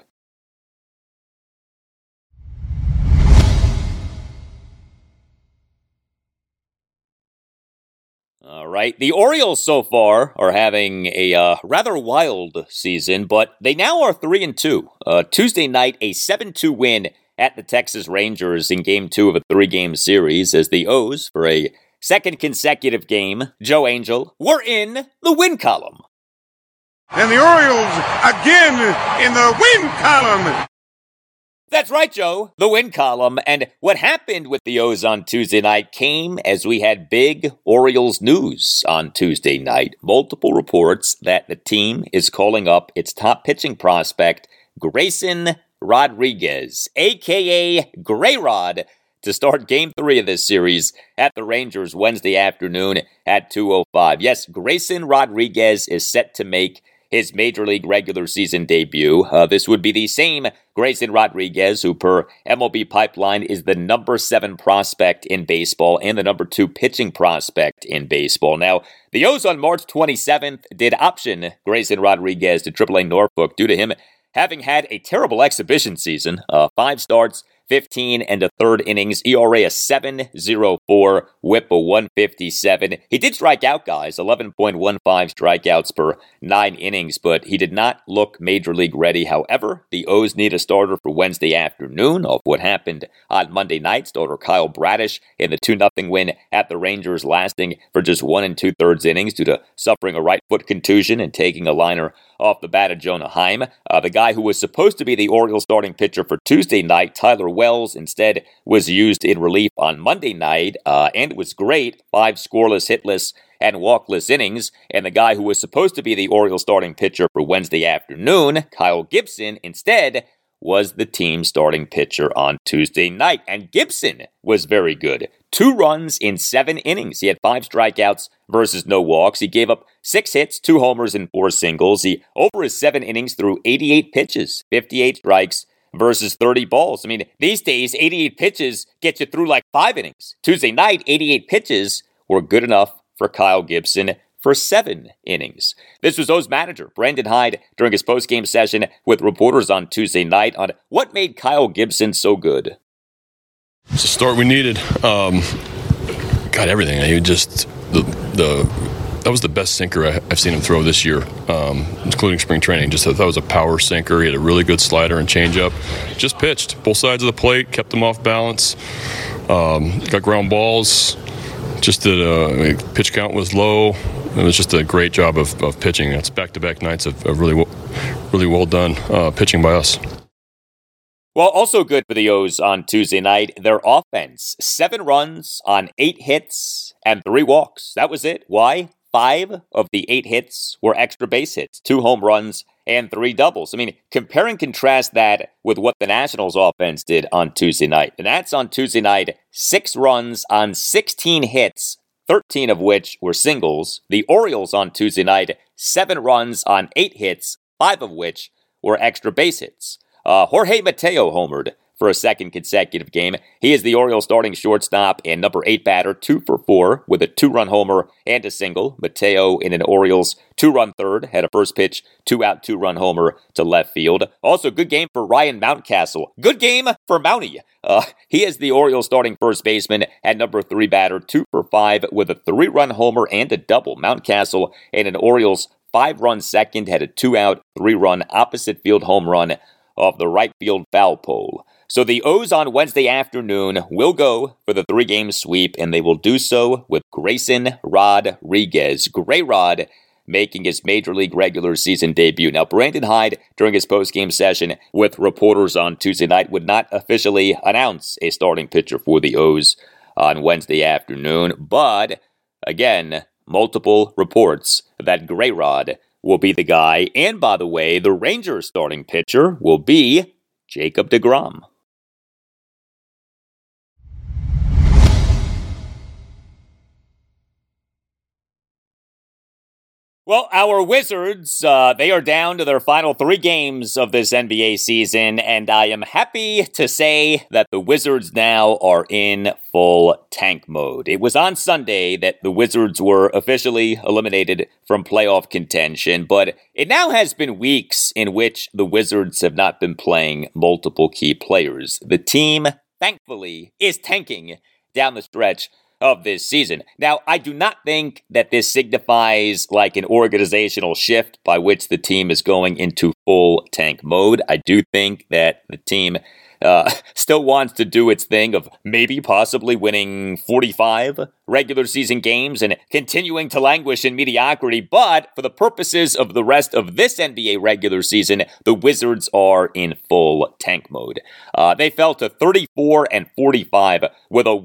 All right. The Orioles so far are having a uh, rather wild season, but they now are 3 and 2. Uh, Tuesday night, a 7 2 win at the Texas Rangers in game two of a three game series as the O's, for a second consecutive game, Joe Angel, were in the win column. And the Orioles again in the win column. That's right, Joe. The win column. And what happened with the O's on Tuesday night came as we had big Orioles news on Tuesday night. Multiple reports that the team is calling up its top pitching prospect, Grayson Rodriguez, aka Gray Rod, to start game three of this series at the Rangers Wednesday afternoon at 2.05. Yes, Grayson Rodriguez is set to make his major league regular season debut. Uh, this would be the same Grayson Rodriguez, who per MLB Pipeline is the number seven prospect in baseball and the number two pitching prospect in baseball. Now, the O's on March 27th did option Grayson Rodriguez to AAA Norfolk due to him having had a terrible exhibition season. Uh, five starts, 15 and a third innings, ERA a 7.04, whip a 157. He did strike out guys, 11.15 strikeouts per nine innings, but he did not look major league ready. However, the O's need a starter for Wednesday afternoon of what happened on Monday night. Starter Kyle Bradish in the 2 0 win at the Rangers, lasting for just one and two thirds innings due to suffering a right foot contusion and taking a liner off the bat of Jonah Heim. Uh, the guy who was supposed to be the Orioles starting pitcher for Tuesday night, Tyler Wells, instead was used in relief on Monday night uh, and was great. Five scoreless, hitless, and walkless innings. And the guy who was supposed to be the Orioles starting pitcher for Wednesday afternoon, Kyle Gibson, instead was the team starting pitcher on Tuesday night. And Gibson was very good. Two runs in seven innings. He had five strikeouts versus no walks. He gave up six hits, two homers, and four singles. He, over his seven innings, threw 88 pitches, 58 strikes versus 30 balls. I mean, these days, 88 pitches get you through like five innings. Tuesday night, 88 pitches were good enough for Kyle Gibson for seven innings. This was O's manager, Brandon Hyde, during his post-game session with reporters on Tuesday night on what made Kyle Gibson so good. It's the start we needed. Um, got everything. He just the the that was the best sinker I, have seen him throw this year, um, including spring training. Just that was a power sinker. He had a really good slider and changeup. Just pitched both sides of the plate, kept them off balance. Um, got ground balls. Just did pitch count was low. It was just a great job of, of pitching. It's back to back nights of, of, really, really well done uh, pitching by us. Well, also good for the O's on Tuesday night, their offense. Seven runs on eight hits and three walks. That was it. Why? Five of the eight hits were extra base hits, two home runs, and three doubles. I mean, compare and contrast that with what the Nationals offense did on Tuesday night. The Nats on Tuesday night, six runs on 16 hits, 13 of which were singles. The Orioles on Tuesday night, seven runs on eight hits, five of which were extra base hits. Uh, Jorge Mateo homered for a second consecutive game. He is the Orioles starting shortstop and number eight batter, two for four, with a two run homer and a single. Mateo in an Orioles two run third, had a first pitch, two out, two run homer to left field. Also, good game for Ryan Mountcastle. Good game for Mountie. Uh, he is the Orioles starting first baseman at number three batter, two for five, with a three run homer and a double. Mountcastle in an Orioles five run second had a two out, three run opposite field home run off the right field foul pole. So the O's on Wednesday afternoon will go for the three game sweep, and they will do so with Grayson Rodriguez. Gray Rod making his major league regular season debut. Now, Brandon Hyde, during his post-game session with reporters on Tuesday night, would not officially announce a starting pitcher for the O's on Wednesday afternoon, but again, multiple reports that Gray Rod will be the guy. And by the way, the Rangers starting pitcher will be Jacob DeGrom. Well, our Wizards, uh, they are down to their final three games of this NBA season, and I am happy to say that the Wizards now are in full tank mode. It was on Sunday that the Wizards were officially eliminated from playoff contention, but it now has been weeks in which the Wizards have not been playing multiple key players. The team, thankfully, is tanking down the stretch of this season. Now, I do not think that this signifies like an organizational shift by which the team is going into full tank mode. I do think that the team uh, [laughs] still wants to do its thing of maybe possibly winning 45 regular season games and continuing to languish in mediocrity. But for the purposes of the rest of this NBA regular season, the Wizards are in full tank mode. Uh, they fell to 34 and 45 with a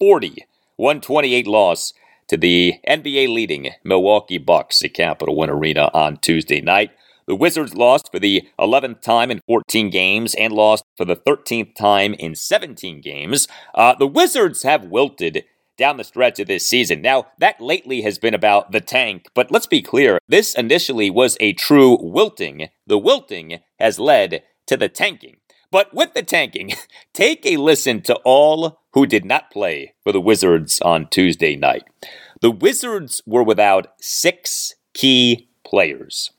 140 128 loss to the NBA leading Milwaukee Bucks at Capital One Arena on Tuesday night. The Wizards lost for the 11th time in 14 games and lost for the 13th time in 17 games. Uh, the Wizards have wilted down the stretch of this season. Now, that lately has been about the tank, but let's be clear this initially was a true wilting. The wilting has led to the tanking. But with the tanking, [laughs] take a listen to all who did not play for the Wizards on Tuesday night. The Wizards were without six key players.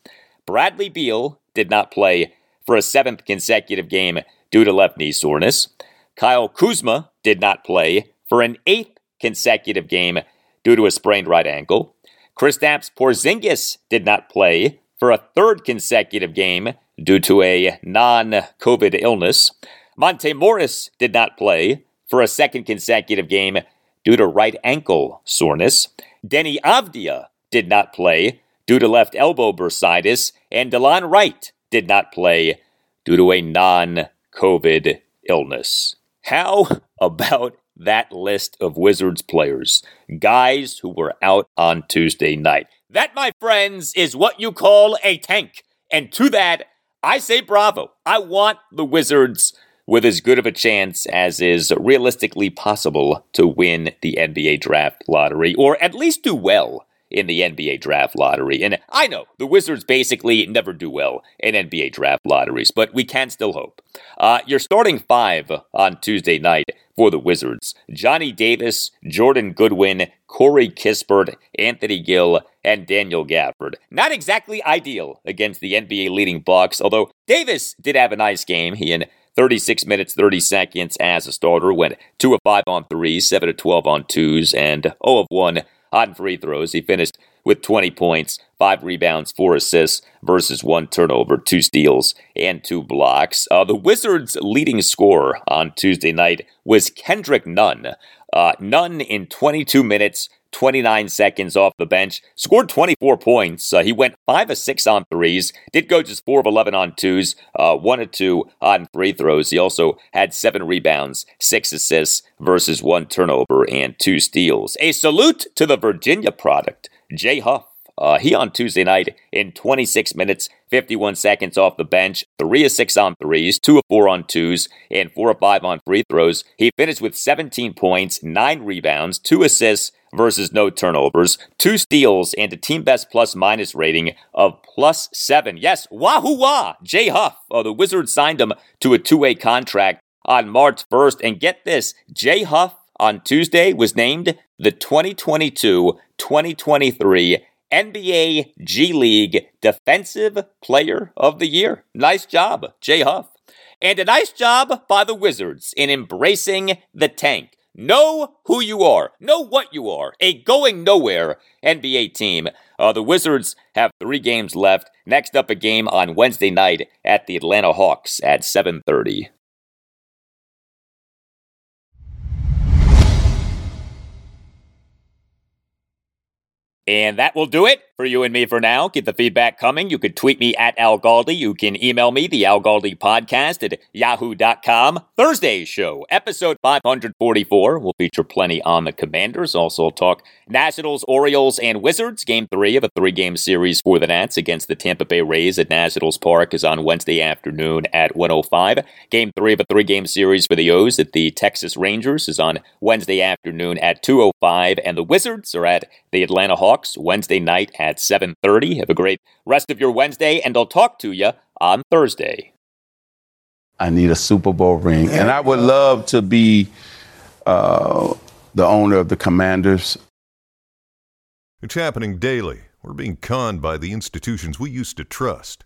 Bradley Beal did not play for a seventh consecutive game due to left knee soreness. Kyle Kuzma did not play for an eighth consecutive game due to a sprained right ankle. Kristaps Porzingis did not play for a third consecutive game due to a non COVID illness. Monte Morris did not play for a second consecutive game due to right ankle soreness. Deni Avdija did not play due to left elbow bursitis, and Delon Wright did not play due to a non COVID illness. How about that list of Wizards players? Guys who were out on Tuesday night. That, my friends, is what you call a tank. And to that, I say bravo. I want the Wizards with as good of a chance as is realistically possible to win the NBA draft lottery, or at least do well in the NBA draft lottery. And I know the Wizards basically never do well in NBA draft lotteries, but we can still hope. Uh, you're starting five on Tuesday night for the Wizards Johnny Davis, Jordan Goodwin, Corey Kispert, Anthony Gill, and Daniel Gafford. Not exactly ideal against the NBA leading Bucks, although Davis did have a nice game. He in 36 minutes, 30 seconds as a starter, went 2 of 5 on 3s, 7 of 12 on 2s, and 0 of 1 on free throws. He finished with 20 points, 5 rebounds, 4 assists versus 1 turnover, 2 steals, and 2 blocks. Uh, the Wizards' leading scorer on Tuesday night was Kendrick Nunn. Uh, Nunn in 22 minutes, 29 seconds off the bench, scored 24 points. Uh, he went 5 of 6 on threes, did go just 4 of 11 on twos, uh, 1 of 2 on free throws. He also had 7 rebounds, 6 assists versus 1 turnover and 2 steals. A salute to the Virginia product, Jay Huff. Uh, he on Tuesday night in 26 minutes, 51 seconds off the bench, 3 of 6 on threes, 2 of 4 on twos, and 4 of 5 on free throws. He finished with 17 points, 9 rebounds, 2 assists, versus no turnovers, two steals, and a team best plus minus rating of plus seven. Yes, wahoo wah! Jay Huff, uh, the Wizards signed him to a two way contract on March 1st. And get this Jay Huff on Tuesday was named the 2022 2023 NBA G League Defensive Player of the Year. Nice job, Jay Huff. And a nice job by the Wizards in embracing the tank. Know who you are. Know what you are. A going nowhere NBA team. Uh, the Wizards have three games left. Next up, a game on Wednesday night at the Atlanta Hawks at 7:30. And that will do it for you and me for now. Keep the feedback coming. You can tweet me at Al Galdi. You can email me, the Al Galdi podcast at yahoo.com. Thursday's show, episode 544, will feature plenty on the Commanders. Also, talk Nationals, Orioles, and Wizards. Game three of a three game series for the Nats against the Tampa Bay Rays at Nationals Park is on Wednesday afternoon at 105. Game three of a three game series for the O's at the Texas Rangers is on Wednesday afternoon at 205. And the Wizards are at the Atlanta Hawks Wednesday night at 7:30. Have a great rest of your Wednesday and I'll talk to you on Thursday. I need a Super Bowl ring, and I would love to be uh, the owner of the Commanders. It's happening daily. We're being conned by the institutions we used to trust.